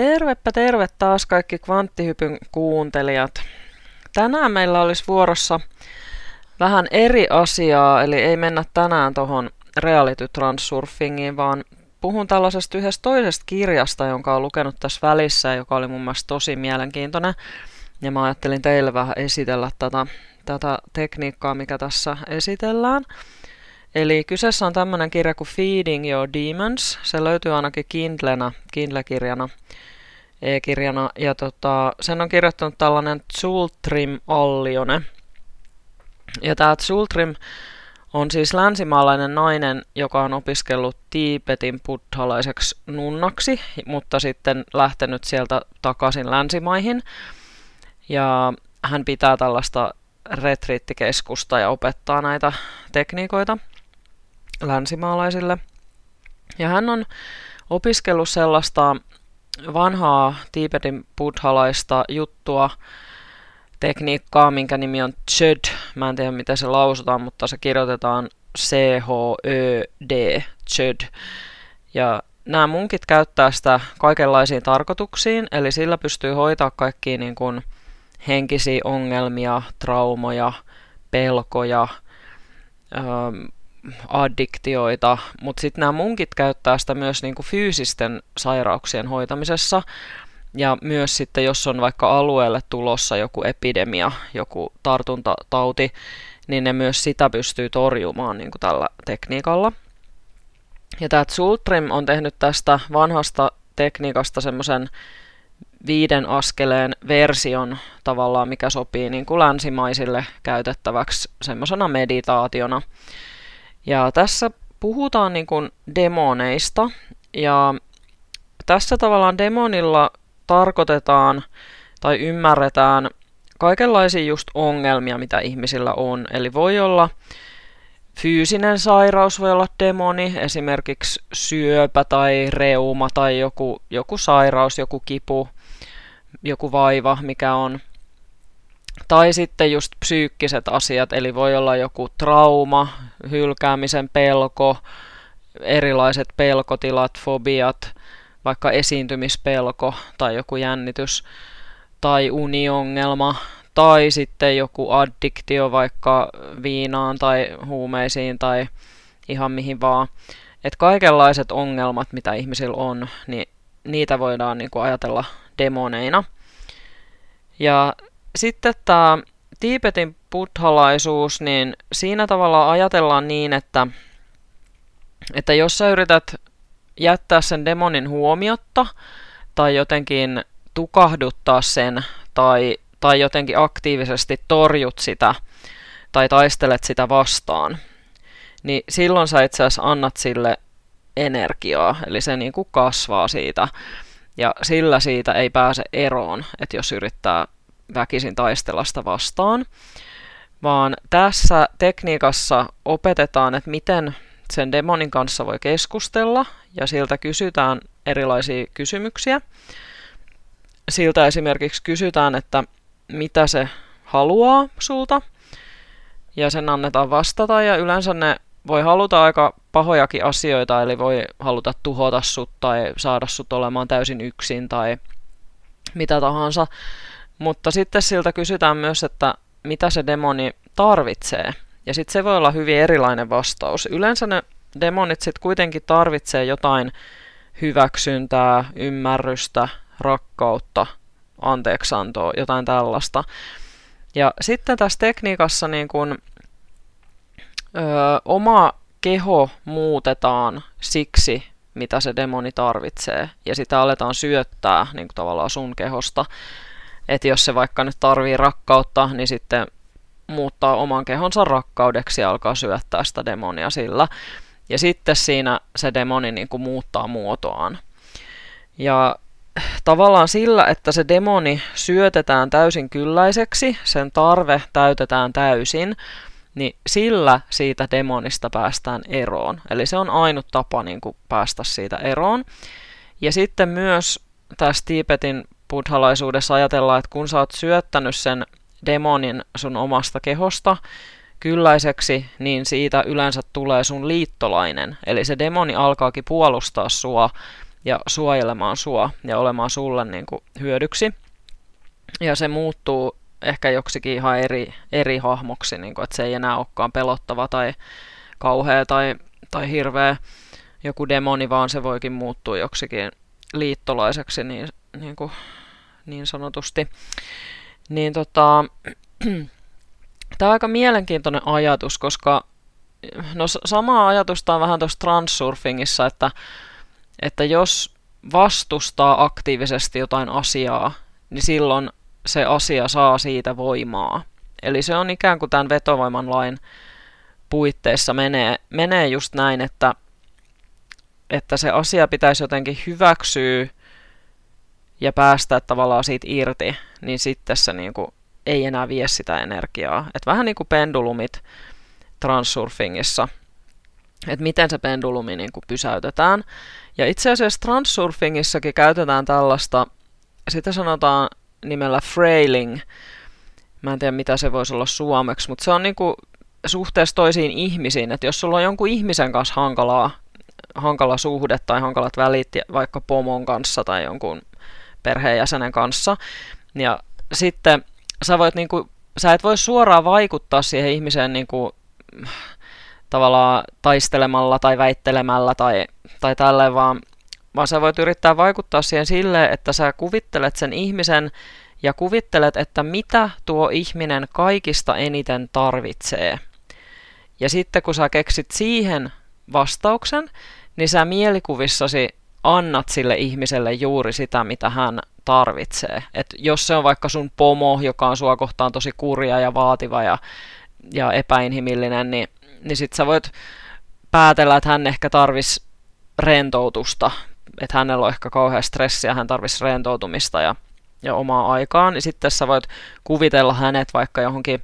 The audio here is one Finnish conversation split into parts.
Tervepä terve taas kaikki kvanttihypyn kuuntelijat. Tänään meillä olisi vuorossa vähän eri asiaa, eli ei mennä tänään tuohon reality transurfingiin, vaan puhun tällaisesta yhdestä toisesta kirjasta, jonka olen lukenut tässä välissä, joka oli mun mielestä tosi mielenkiintoinen. Ja mä ajattelin teille vähän esitellä tätä, tätä tekniikkaa, mikä tässä esitellään. Eli kyseessä on tämmöinen kirja kuin Feeding Your Demons. Se löytyy ainakin Kindlenä, Kindle-kirjana, e-kirjana. Ja tota, sen on kirjoittanut tällainen Zultrim Allione. Ja tämä Zultrim on siis länsimaalainen nainen, joka on opiskellut Tiipetin buddhalaiseksi nunnaksi, mutta sitten lähtenyt sieltä takaisin länsimaihin. Ja hän pitää tällaista retriittikeskusta ja opettaa näitä tekniikoita länsimaalaisille. Ja hän on opiskellut sellaista vanhaa Tiibetin buddhalaista juttua, tekniikkaa, minkä nimi on Chöd. Mä en tiedä, miten se lausutaan, mutta se kirjoitetaan C-H-Ö-D, Chöd. Ja nämä munkit käyttää sitä kaikenlaisiin tarkoituksiin, eli sillä pystyy hoitaa kaikkia niin kuin henkisiä ongelmia, traumoja, pelkoja, addiktioita, mutta sitten nämä munkit käyttää sitä myös niinku fyysisten sairauksien hoitamisessa. Ja myös sitten, jos on vaikka alueelle tulossa joku epidemia, joku tartuntatauti, niin ne myös sitä pystyy torjumaan niin kuin tällä tekniikalla. Ja tämä Zultrim on tehnyt tästä vanhasta tekniikasta semmoisen viiden askeleen version tavallaan, mikä sopii niin kuin länsimaisille käytettäväksi semmoisena meditaationa. Ja tässä puhutaan niin kuin demoneista ja tässä tavallaan demonilla tarkoitetaan tai ymmärretään kaikenlaisia just ongelmia, mitä ihmisillä on. Eli voi olla fyysinen sairaus, voi olla demoni, esimerkiksi syöpä tai reuma tai joku, joku sairaus, joku kipu, joku vaiva, mikä on. Tai sitten just psyykkiset asiat, eli voi olla joku trauma, hylkäämisen pelko, erilaiset pelkotilat, fobiat, vaikka esiintymispelko tai joku jännitys tai uniongelma tai sitten joku addiktio vaikka viinaan tai huumeisiin tai ihan mihin vaan. Että kaikenlaiset ongelmat, mitä ihmisillä on, niin niitä voidaan niin kuin ajatella demoneina. Ja sitten tämä Tiipetin buddhalaisuus, niin siinä tavalla ajatellaan niin, että, että jos sä yrität jättää sen demonin huomiotta tai jotenkin tukahduttaa sen tai, tai jotenkin aktiivisesti torjut sitä tai taistelet sitä vastaan, niin silloin sä itse asiassa annat sille energiaa, eli se niin kuin kasvaa siitä. Ja sillä siitä ei pääse eroon, että jos yrittää väkisin taistella sitä vastaan, vaan tässä tekniikassa opetetaan, että miten sen demonin kanssa voi keskustella ja siltä kysytään erilaisia kysymyksiä. Siltä esimerkiksi kysytään, että mitä se haluaa sulta ja sen annetaan vastata ja yleensä ne voi haluta aika pahojakin asioita, eli voi haluta tuhota sut tai saada sut olemaan täysin yksin tai mitä tahansa. Mutta sitten siltä kysytään myös, että mitä se demoni tarvitsee. Ja sitten se voi olla hyvin erilainen vastaus. Yleensä ne demonit sitten kuitenkin tarvitsee jotain hyväksyntää, ymmärrystä, rakkautta, anteeksantoa, jotain tällaista. Ja sitten tässä tekniikassa niin kun, ö, oma keho muutetaan siksi, mitä se demoni tarvitsee, ja sitä aletaan syöttää niin tavallaan sun kehosta. Että jos se vaikka nyt tarvii rakkautta, niin sitten muuttaa oman kehonsa rakkaudeksi ja alkaa syöttää sitä demonia sillä. Ja sitten siinä se demoni niin kuin muuttaa muotoaan. Ja tavallaan sillä, että se demoni syötetään täysin kylläiseksi, sen tarve täytetään täysin, niin sillä siitä demonista päästään eroon. Eli se on ainut tapa niin kuin päästä siitä eroon. Ja sitten myös tässä Tiipetin buddhalaisuudessa ajatellaan, että kun sä oot syöttänyt sen demonin sun omasta kehosta kylläiseksi, niin siitä yleensä tulee sun liittolainen. Eli se demoni alkaakin puolustaa sua ja suojelemaan sua ja olemaan sulle niin kuin hyödyksi. Ja se muuttuu ehkä joksikin ihan eri, eri hahmoksi, niin kuin, että se ei enää olekaan pelottava tai kauhea tai, tai hirveä joku demoni, vaan se voikin muuttua joksikin liittolaiseksi niin, niin, kuin, niin sanotusti. Niin tota, tämä on aika mielenkiintoinen ajatus, koska no sama ajatusta on vähän tuossa transsurfingissa, että, että jos vastustaa aktiivisesti jotain asiaa, niin silloin se asia saa siitä voimaa. Eli se on ikään kuin tämän vetovoiman lain puitteissa menee, menee just näin, että, että se asia pitäisi jotenkin hyväksyä ja päästä tavallaan siitä irti, niin sitten se niin kuin ei enää vie sitä energiaa. Et vähän niin kuin pendulumit transsurfingissa, että miten se pendulumi niin kuin pysäytetään. Ja itse asiassa transsurfingissakin käytetään tällaista, sitä sanotaan nimellä frailing. Mä en tiedä, mitä se voisi olla suomeksi, mutta se on niin kuin suhteessa toisiin ihmisiin, että jos sulla on jonkun ihmisen kanssa hankalaa, hankala suhde tai hankalat välit vaikka pomon kanssa tai jonkun perheenjäsenen kanssa, ja sitten sä, voit niinku, sä et voi suoraan vaikuttaa siihen ihmiseen niinku, tavallaan taistelemalla tai väittelemällä tai, tai tälleen, vaan, vaan sä voit yrittää vaikuttaa siihen silleen, että sä kuvittelet sen ihmisen ja kuvittelet, että mitä tuo ihminen kaikista eniten tarvitsee. Ja sitten kun sä keksit siihen vastauksen, niin sä mielikuvissasi annat sille ihmiselle juuri sitä, mitä hän tarvitsee. Et jos se on vaikka sun pomo, joka on sua kohtaan tosi kurja ja vaativa ja, ja epäinhimillinen, niin, niin sit sä voit päätellä, että hän ehkä tarvis rentoutusta, että hänellä on ehkä kauhean stressiä, hän tarvisi rentoutumista ja, ja omaa aikaa, niin sitten sä voit kuvitella hänet vaikka johonkin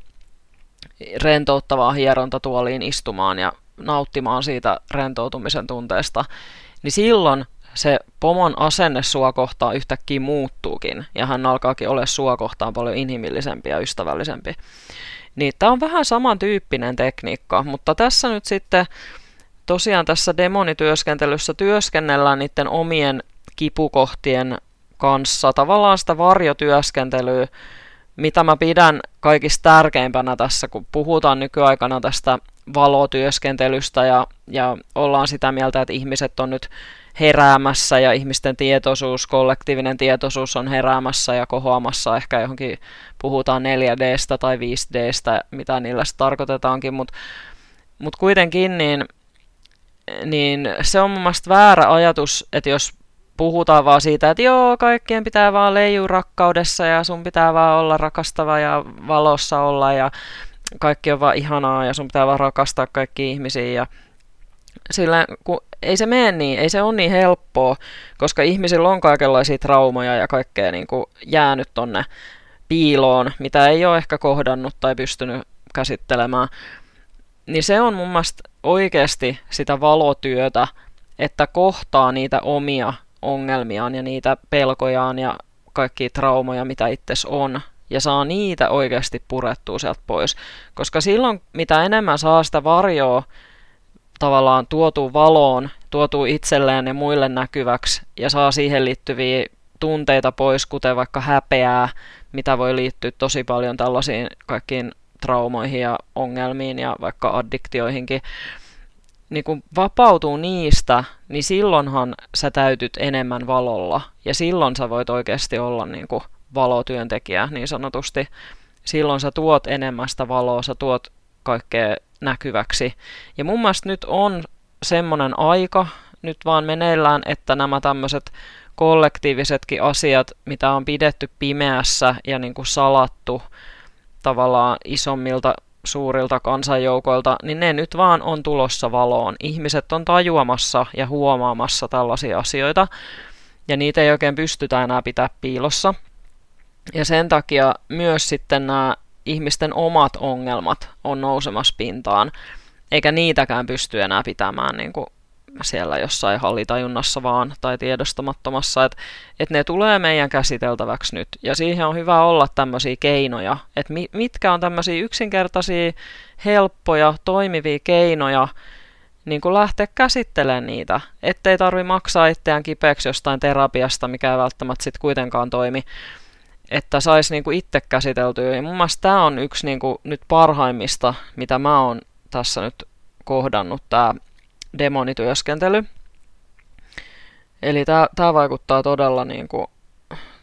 rentouttavaa hierontatuoliin istumaan ja nauttimaan siitä rentoutumisen tunteesta, niin silloin se pomon asenne sua kohtaan yhtäkkiä muuttuukin, ja hän alkaakin olla sua kohtaan paljon inhimillisempi ja ystävällisempi. Niin tämä on vähän samantyyppinen tekniikka, mutta tässä nyt sitten tosiaan tässä demonityöskentelyssä työskennellään niiden omien kipukohtien kanssa, tavallaan sitä varjotyöskentelyä, mitä mä pidän kaikista tärkeimpänä tässä, kun puhutaan nykyaikana tästä valotyöskentelystä ja, ja ollaan sitä mieltä, että ihmiset on nyt heräämässä ja ihmisten tietoisuus, kollektiivinen tietoisuus on heräämässä ja kohoamassa. Ehkä johonkin, puhutaan 4Dstä tai 5Dstä, mitä niillä tarkoitetaankin, mutta mut kuitenkin niin, niin se on mun mielestä väärä ajatus, että jos puhutaan vaan siitä, että joo, kaikkien pitää vaan leijua rakkaudessa ja sun pitää vaan olla rakastava ja valossa olla ja kaikki on vaan ihanaa ja sun pitää vaan rakastaa kaikki ihmisiä ja sillä kun ei se mene niin, ei se ole niin helppoa, koska ihmisillä on kaikenlaisia traumoja ja kaikkea niin kuin jäänyt tonne piiloon, mitä ei ole ehkä kohdannut tai pystynyt käsittelemään. Niin se on mun mielestä oikeasti sitä valotyötä, että kohtaa niitä omia ongelmiaan ja niitä pelkojaan ja kaikki traumoja, mitä itses on, ja saa niitä oikeasti purettua sieltä pois. Koska silloin, mitä enemmän saa sitä varjoa tavallaan tuotu valoon, tuotu itselleen ja muille näkyväksi ja saa siihen liittyviä tunteita pois, kuten vaikka häpeää, mitä voi liittyä tosi paljon tällaisiin kaikkiin traumoihin ja ongelmiin ja vaikka addiktioihinkin, niin kun vapautuu niistä, niin silloinhan sä täytyt enemmän valolla. Ja silloin sä voit oikeasti olla niin kuin valotyöntekijä niin sanotusti. Silloin sä tuot enemmän sitä valoa, sä tuot kaikkea näkyväksi. Ja mun mielestä nyt on semmoinen aika nyt vaan meneillään, että nämä tämmöiset kollektiivisetkin asiat, mitä on pidetty pimeässä ja niin kuin salattu tavallaan isommilta suurilta kansanjoukoilta, niin ne nyt vaan on tulossa valoon. Ihmiset on tajuamassa ja huomaamassa tällaisia asioita, ja niitä ei oikein pystytä enää pitää piilossa. Ja sen takia myös sitten nämä ihmisten omat ongelmat on nousemassa pintaan, eikä niitäkään pysty enää pitämään niin kuin siellä jossain hallitajunnassa vaan tai tiedostamattomassa, että et ne tulee meidän käsiteltäväksi nyt. Ja siihen on hyvä olla tämmöisiä keinoja, että mitkä on tämmöisiä yksinkertaisia, helppoja, toimivia keinoja, niin kuin lähteä käsittelemään niitä, ettei tarvi maksaa itseään kipeäksi jostain terapiasta, mikä ei välttämättä sitten kuitenkaan toimi, että saisi niin kuin itse käsiteltyä. Ja mun mielestä tämä on yksi niin kuin nyt parhaimmista, mitä mä oon tässä nyt kohdannut, tämä demonityöskentely. Eli tämä vaikuttaa todella, niin kuin,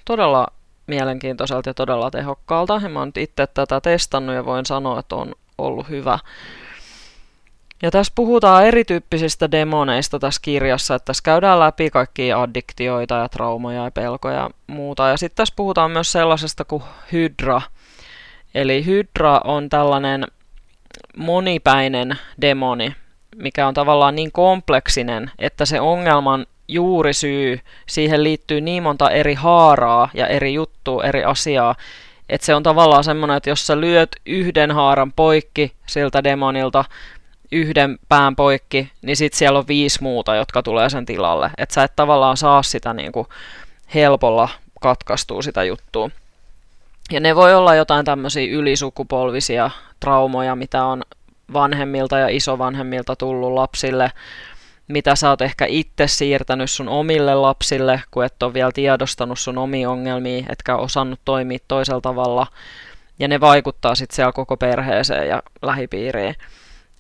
todella mielenkiintoiselta ja todella tehokkaalta. Ja mä oon itse tätä testannut ja voin sanoa, että on ollut hyvä. Ja tässä puhutaan erityyppisistä demoneista tässä kirjassa, että tässä käydään läpi kaikkia addiktioita ja traumoja ja pelkoja ja muuta. Ja sitten tässä puhutaan myös sellaisesta kuin hydra. Eli hydra on tällainen monipäinen demoni, mikä on tavallaan niin kompleksinen, että se ongelman juurisyy, siihen liittyy niin monta eri haaraa ja eri juttua, eri asiaa, että se on tavallaan semmoinen, että jos sä lyöt yhden haaran poikki siltä demonilta, yhden pään poikki, niin sitten siellä on viisi muuta, jotka tulee sen tilalle. Että sä et tavallaan saa sitä niinku helpolla katkaistua sitä juttua. Ja ne voi olla jotain tämmöisiä ylisukupolvisia traumoja, mitä on vanhemmilta ja isovanhemmilta tullut lapsille, mitä sä oot ehkä itse siirtänyt sun omille lapsille, kun et ole vielä tiedostanut sun omia ongelmia, etkä osannut toimia toisella tavalla. Ja ne vaikuttaa sitten siellä koko perheeseen ja lähipiiriin.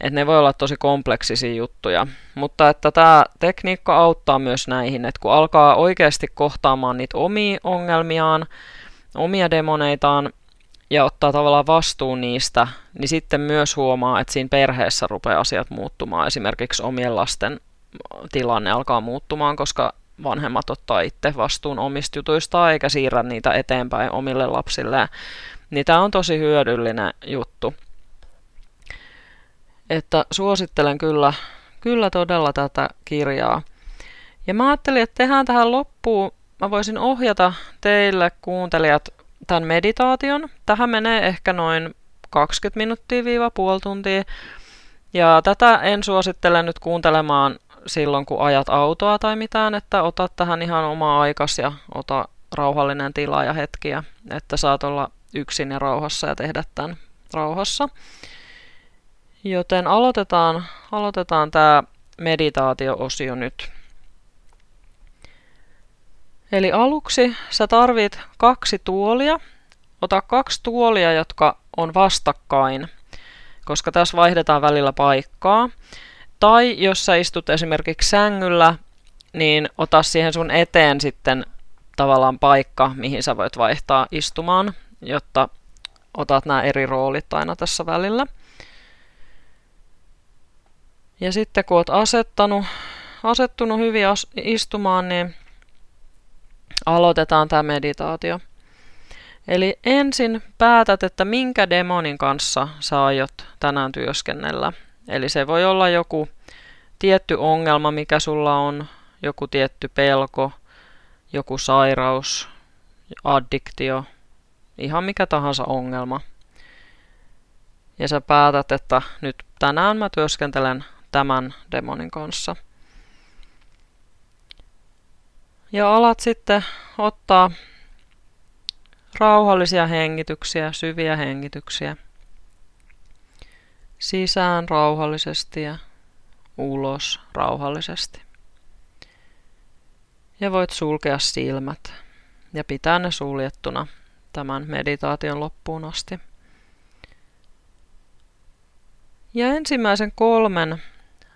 Et ne voi olla tosi kompleksisia juttuja. Mutta että tämä tekniikka auttaa myös näihin, että kun alkaa oikeasti kohtaamaan niitä omia ongelmiaan, omia demoneitaan, ja ottaa tavallaan vastuun niistä, niin sitten myös huomaa, että siinä perheessä rupeaa asiat muuttumaan. Esimerkiksi omien lasten tilanne alkaa muuttumaan, koska vanhemmat ottaa itse vastuun omista jutuistaan eikä siirrä niitä eteenpäin omille lapsilleen. Niin tämä on tosi hyödyllinen juttu. Että suosittelen kyllä, kyllä todella tätä kirjaa. Ja mä ajattelin, että tehdään tähän loppuun, mä voisin ohjata teille kuuntelijat tämän meditaation. Tähän menee ehkä noin 20 minuuttia viiva puoli tuntia. Ja tätä en suosittele nyt kuuntelemaan silloin, kun ajat autoa tai mitään, että ota tähän ihan omaa aikas ja ota rauhallinen tila ja hetkiä, että saat olla yksin ja rauhassa ja tehdä tämän rauhassa. Joten aloitetaan, aloitetaan tämä meditaatio-osio nyt. Eli aluksi sä tarvit kaksi tuolia. Ota kaksi tuolia, jotka on vastakkain, koska tässä vaihdetaan välillä paikkaa. Tai jos sä istut esimerkiksi sängyllä, niin ota siihen sun eteen sitten tavallaan paikka, mihin sä voit vaihtaa istumaan, jotta otat nämä eri roolit aina tässä välillä. Ja sitten kun oot asettanut, asettunut hyvin istumaan, niin aloitetaan tämä meditaatio. Eli ensin päätät, että minkä demonin kanssa sä aiot tänään työskennellä. Eli se voi olla joku tietty ongelma, mikä sulla on, joku tietty pelko, joku sairaus, addiktio, ihan mikä tahansa ongelma. Ja sä päätät, että nyt tänään mä työskentelen tämän demonin kanssa. Ja alat sitten ottaa rauhallisia hengityksiä, syviä hengityksiä. Sisään rauhallisesti ja ulos rauhallisesti. Ja voit sulkea silmät ja pitää ne suljettuna tämän meditaation loppuun asti. Ja ensimmäisen kolmen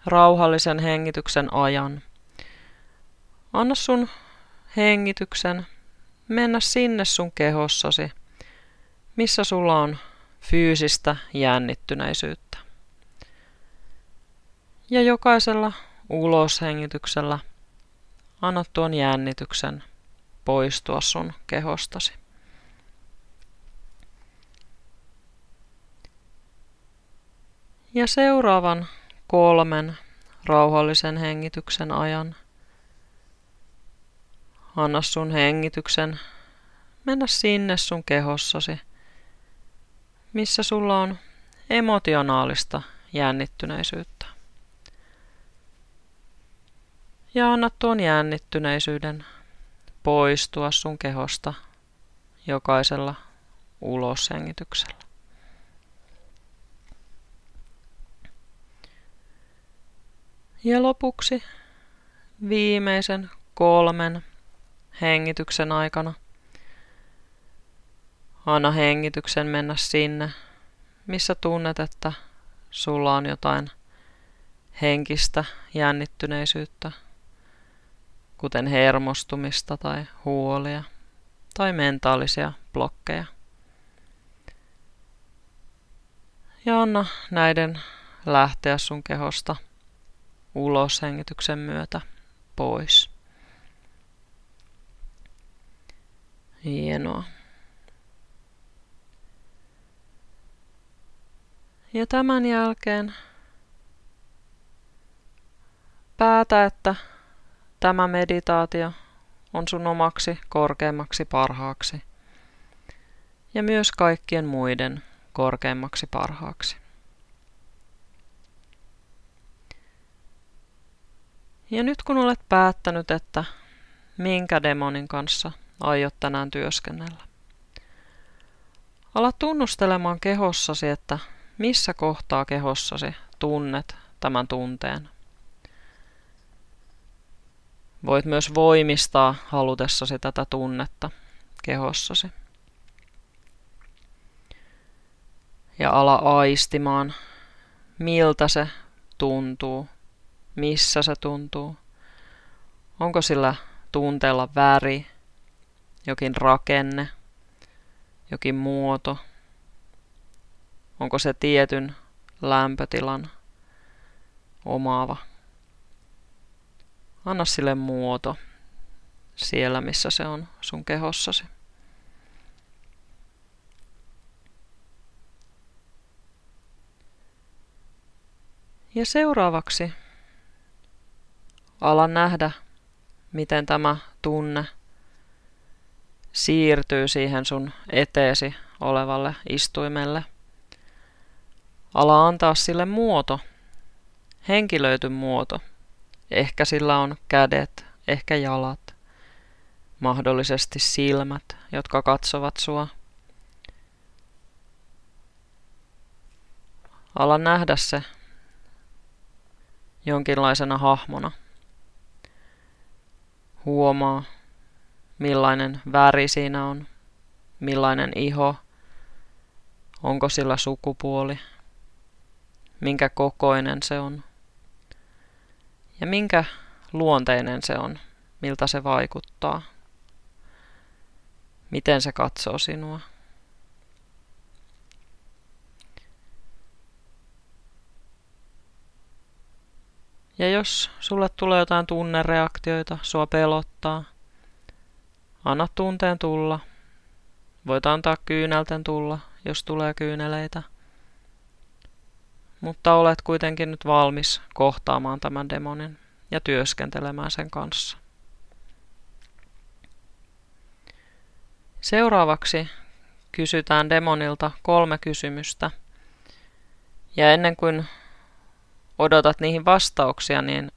rauhallisen hengityksen ajan anna sun hengityksen mennä sinne sun kehossasi, missä sulla on fyysistä jännittyneisyyttä. Ja jokaisella uloshengityksellä anna tuon jännityksen poistua sun kehostasi. Ja seuraavan kolmen rauhallisen hengityksen ajan – Anna sun hengityksen mennä sinne sun kehossasi, missä sulla on emotionaalista jännittyneisyyttä. Ja anna tuon jännittyneisyyden poistua sun kehosta jokaisella uloshengityksellä. Ja lopuksi viimeisen kolmen hengityksen aikana anna hengityksen mennä sinne, missä tunnet, että sulla on jotain henkistä jännittyneisyyttä, kuten hermostumista tai huolia tai mentaalisia blokkeja. Ja anna näiden lähteä sun kehosta ulos hengityksen myötä pois. Hienoa. Ja tämän jälkeen päätä, että tämä meditaatio on sun omaksi korkeimmaksi parhaaksi ja myös kaikkien muiden korkeimmaksi parhaaksi. Ja nyt kun olet päättänyt, että minkä demonin kanssa aiot tänään työskennellä, ala tunnustelemaan kehossasi, että missä kohtaa kehossasi tunnet tämän tunteen. Voit myös voimistaa halutessasi tätä tunnetta kehossasi. Ja ala aistimaan, miltä se tuntuu, missä se tuntuu. Onko sillä tunteella väri, jokin rakenne, jokin muoto, Onko se tietyn lämpötilan omaava? Anna sille muoto siellä, missä se on sun kehossasi. Ja seuraavaksi ala nähdä, miten tämä tunne siirtyy siihen sun eteesi olevalle istuimelle – Ala antaa sille muoto, henkilöity muoto. Ehkä sillä on kädet, ehkä jalat, mahdollisesti silmät, jotka katsovat sua. Ala nähdä se jonkinlaisena hahmona. Huomaa, millainen väri siinä on, millainen iho, onko sillä sukupuoli minkä kokoinen se on ja minkä luonteinen se on, miltä se vaikuttaa, miten se katsoo sinua. Ja jos sulle tulee jotain tunnereaktioita, sua pelottaa, anna tunteen tulla. Voit antaa kyynelten tulla, jos tulee kyyneleitä mutta olet kuitenkin nyt valmis kohtaamaan tämän demonin ja työskentelemään sen kanssa. Seuraavaksi kysytään demonilta kolme kysymystä. Ja ennen kuin odotat niihin vastauksia, niin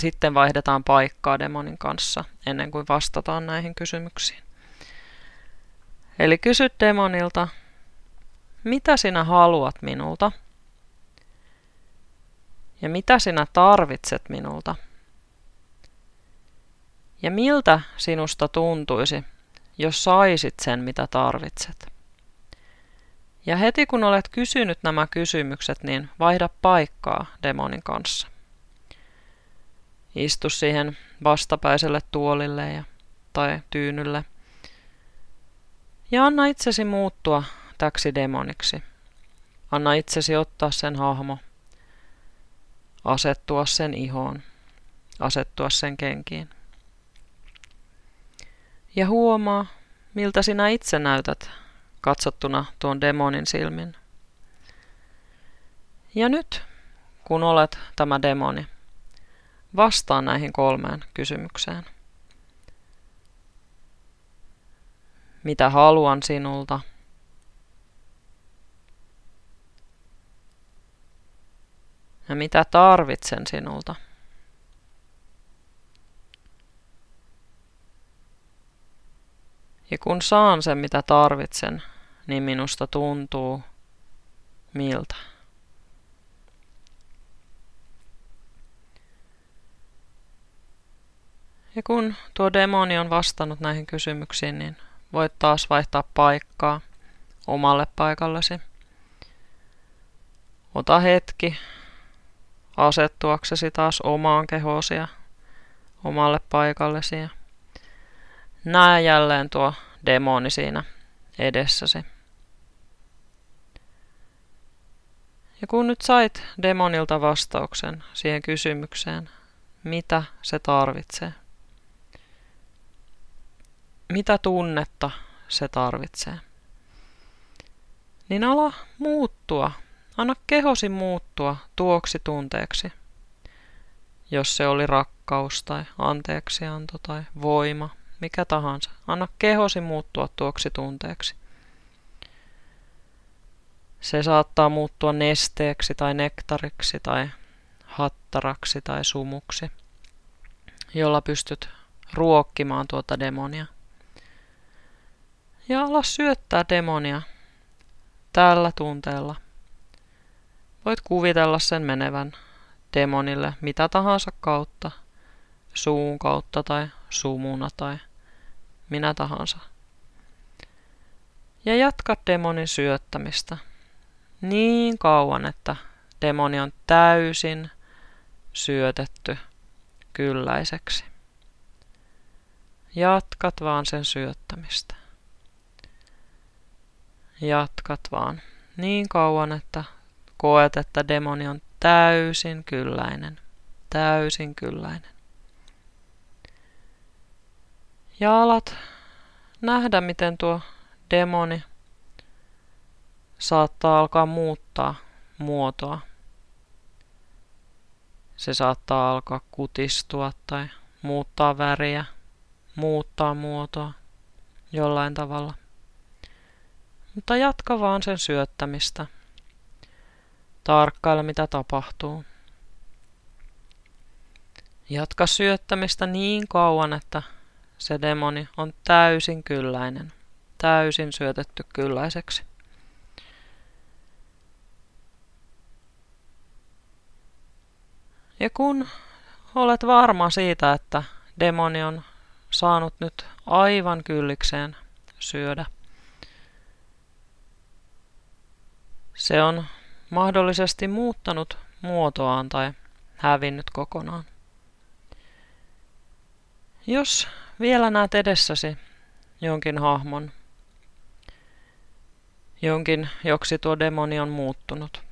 sitten vaihdetaan paikkaa demonin kanssa ennen kuin vastataan näihin kysymyksiin. Eli kysy demonilta, mitä sinä haluat minulta – ja mitä sinä tarvitset minulta? Ja miltä sinusta tuntuisi, jos saisit sen, mitä tarvitset? Ja heti kun olet kysynyt nämä kysymykset, niin vaihda paikkaa demonin kanssa. Istu siihen vastapäiselle tuolille ja, tai tyynylle. Ja anna itsesi muuttua täksi demoniksi. Anna itsesi ottaa sen hahmo asettua sen ihoon, asettua sen kenkiin. Ja huomaa, miltä sinä itse näytät katsottuna tuon demonin silmin. Ja nyt, kun olet tämä demoni, vastaa näihin kolmeen kysymykseen. Mitä haluan sinulta? ja mitä tarvitsen sinulta. Ja kun saan sen, mitä tarvitsen, niin minusta tuntuu miltä. Ja kun tuo demoni on vastannut näihin kysymyksiin, niin voit taas vaihtaa paikkaa omalle paikallesi. Ota hetki asettuaksesi taas omaan kehosi ja omalle paikallesi ja näe jälleen tuo demoni siinä edessäsi. Ja kun nyt sait demonilta vastauksen siihen kysymykseen, mitä se tarvitsee, mitä tunnetta se tarvitsee, niin ala muuttua, anna kehosi muuttua tuoksi tunteeksi. Jos se oli rakkaus tai anteeksianto tai voima, mikä tahansa, anna kehosi muuttua tuoksi tunteeksi. Se saattaa muuttua nesteeksi tai nektariksi tai hattaraksi tai sumuksi, jolla pystyt ruokkimaan tuota demonia. Ja ala syöttää demonia tällä tunteella. Voit kuvitella sen menevän demonille mitä tahansa kautta, suun kautta tai sumuna tai minä tahansa. Ja jatka demonin syöttämistä niin kauan, että demoni on täysin syötetty kylläiseksi. Jatkat vaan sen syöttämistä. Jatkat vaan niin kauan, että koet, että demoni on täysin kylläinen. Täysin kylläinen. Ja alat nähdä, miten tuo demoni saattaa alkaa muuttaa muotoa. Se saattaa alkaa kutistua tai muuttaa väriä, muuttaa muotoa jollain tavalla. Mutta jatka vaan sen syöttämistä. Tarkkaile mitä tapahtuu. Jatka syöttämistä niin kauan, että se demoni on täysin kylläinen, täysin syötetty kylläiseksi. Ja kun olet varma siitä, että demoni on saanut nyt aivan kyllikseen syödä, se on mahdollisesti muuttanut muotoaan tai hävinnyt kokonaan. Jos vielä näet edessäsi jonkin hahmon, jonkin, joksi tuo demoni on muuttunut,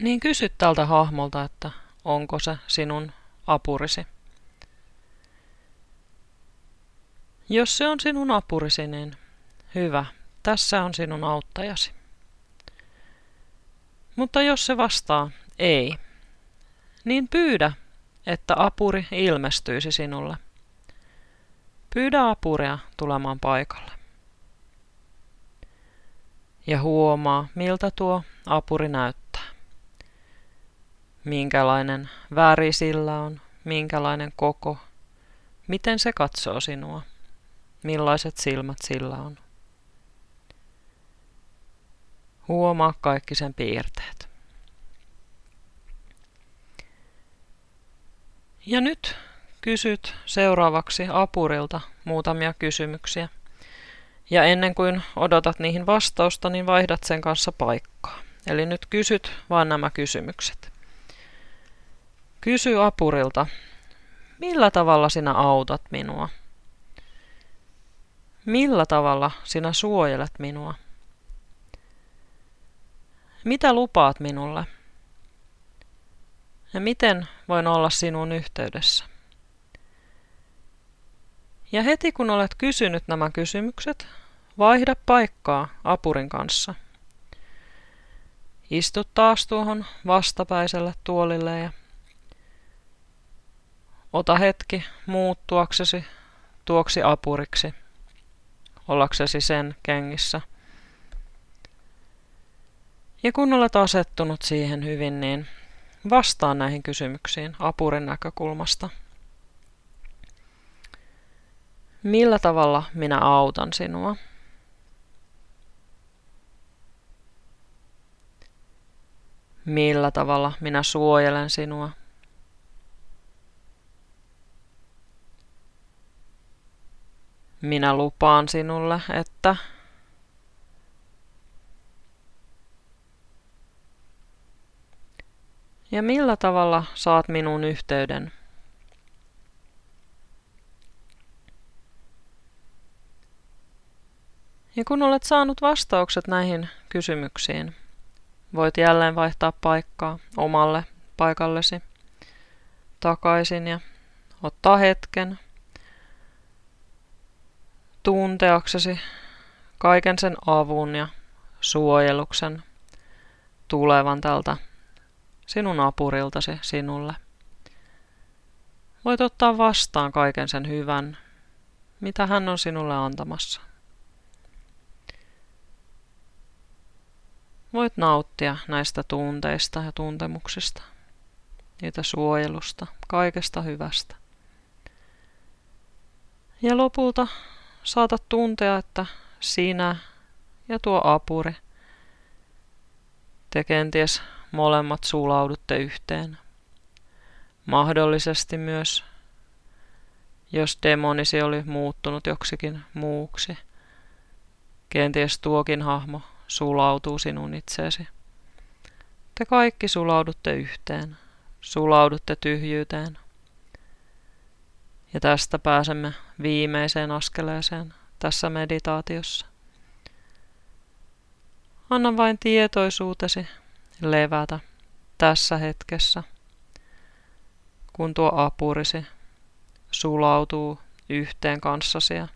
niin kysy tältä hahmolta, että onko se sinun apurisi. Jos se on sinun apurisi, niin hyvä, tässä on sinun auttajasi. Mutta jos se vastaa ei, niin pyydä, että apuri ilmestyisi sinulle. Pyydä apuria tulemaan paikalle. Ja huomaa, miltä tuo apuri näyttää. Minkälainen väri sillä on, minkälainen koko, miten se katsoo sinua, millaiset silmät sillä on. Huomaa kaikki sen piirteet. Ja nyt kysyt seuraavaksi apurilta muutamia kysymyksiä. Ja ennen kuin odotat niihin vastausta, niin vaihdat sen kanssa paikkaa. Eli nyt kysyt vaan nämä kysymykset. Kysy apurilta, millä tavalla sinä autat minua? Millä tavalla sinä suojelet minua? Mitä lupaat minulle? Ja miten voin olla sinun yhteydessä? Ja heti kun olet kysynyt nämä kysymykset, vaihda paikkaa apurin kanssa. Istu taas tuohon vastapäiselle tuolille ja ota hetki muuttuaksesi tuoksi apuriksi, ollaksesi sen kengissä. Ja kun olet asettunut siihen hyvin, niin vastaa näihin kysymyksiin apurin näkökulmasta. Millä tavalla minä autan sinua? Millä tavalla minä suojelen sinua? Minä lupaan sinulle, että Ja millä tavalla saat minun yhteyden? Ja kun olet saanut vastaukset näihin kysymyksiin, voit jälleen vaihtaa paikkaa omalle paikallesi takaisin ja ottaa hetken tunteaksesi kaiken sen avun ja suojeluksen tulevan tältä sinun apuriltasi sinulle. Voit ottaa vastaan kaiken sen hyvän, mitä hän on sinulle antamassa. Voit nauttia näistä tunteista ja tuntemuksista, niitä suojelusta, kaikesta hyvästä. Ja lopulta saatat tuntea, että sinä ja tuo apuri te kenties molemmat sulaudutte yhteen. Mahdollisesti myös, jos demonisi oli muuttunut joksikin muuksi. Kenties tuokin hahmo sulautuu sinun itseesi. Te kaikki sulaudutte yhteen, sulaudutte tyhjyyteen. Ja tästä pääsemme viimeiseen askeleeseen tässä meditaatiossa. Anna vain tietoisuutesi levätä tässä hetkessä, kun tuo apurisi sulautuu yhteen kanssasi ja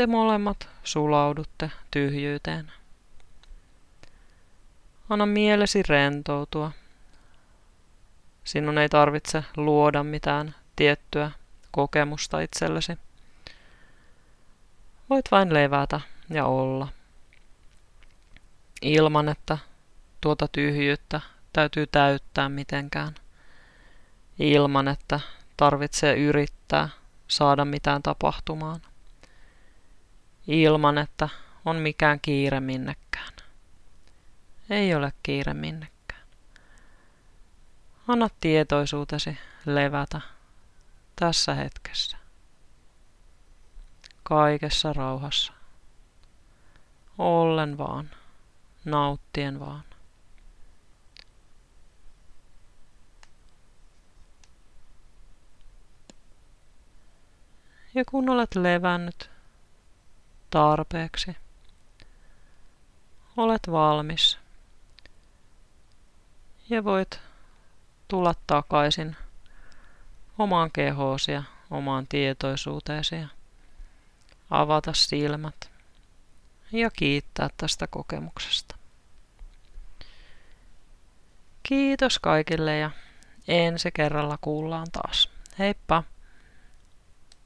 te molemmat sulaudutte tyhjyyteen. Anna mielesi rentoutua. Sinun ei tarvitse luoda mitään tiettyä kokemusta itsellesi. Voit vain levätä ja olla. Ilman, että tuota tyhjyyttä täytyy täyttää mitenkään. Ilman, että tarvitsee yrittää saada mitään tapahtumaan. Ilman, että on mikään kiire minnekään. Ei ole kiire minnekään. Anna tietoisuutesi levätä tässä hetkessä. Kaikessa rauhassa. Ollen vaan, nauttien vaan. Ja kun olet levännyt tarpeeksi, olet valmis ja voit tulla takaisin omaan kehoosi ja omaan tietoisuuteesi ja avata silmät ja kiittää tästä kokemuksesta. Kiitos kaikille ja ensi kerralla kuullaan taas. Heippa!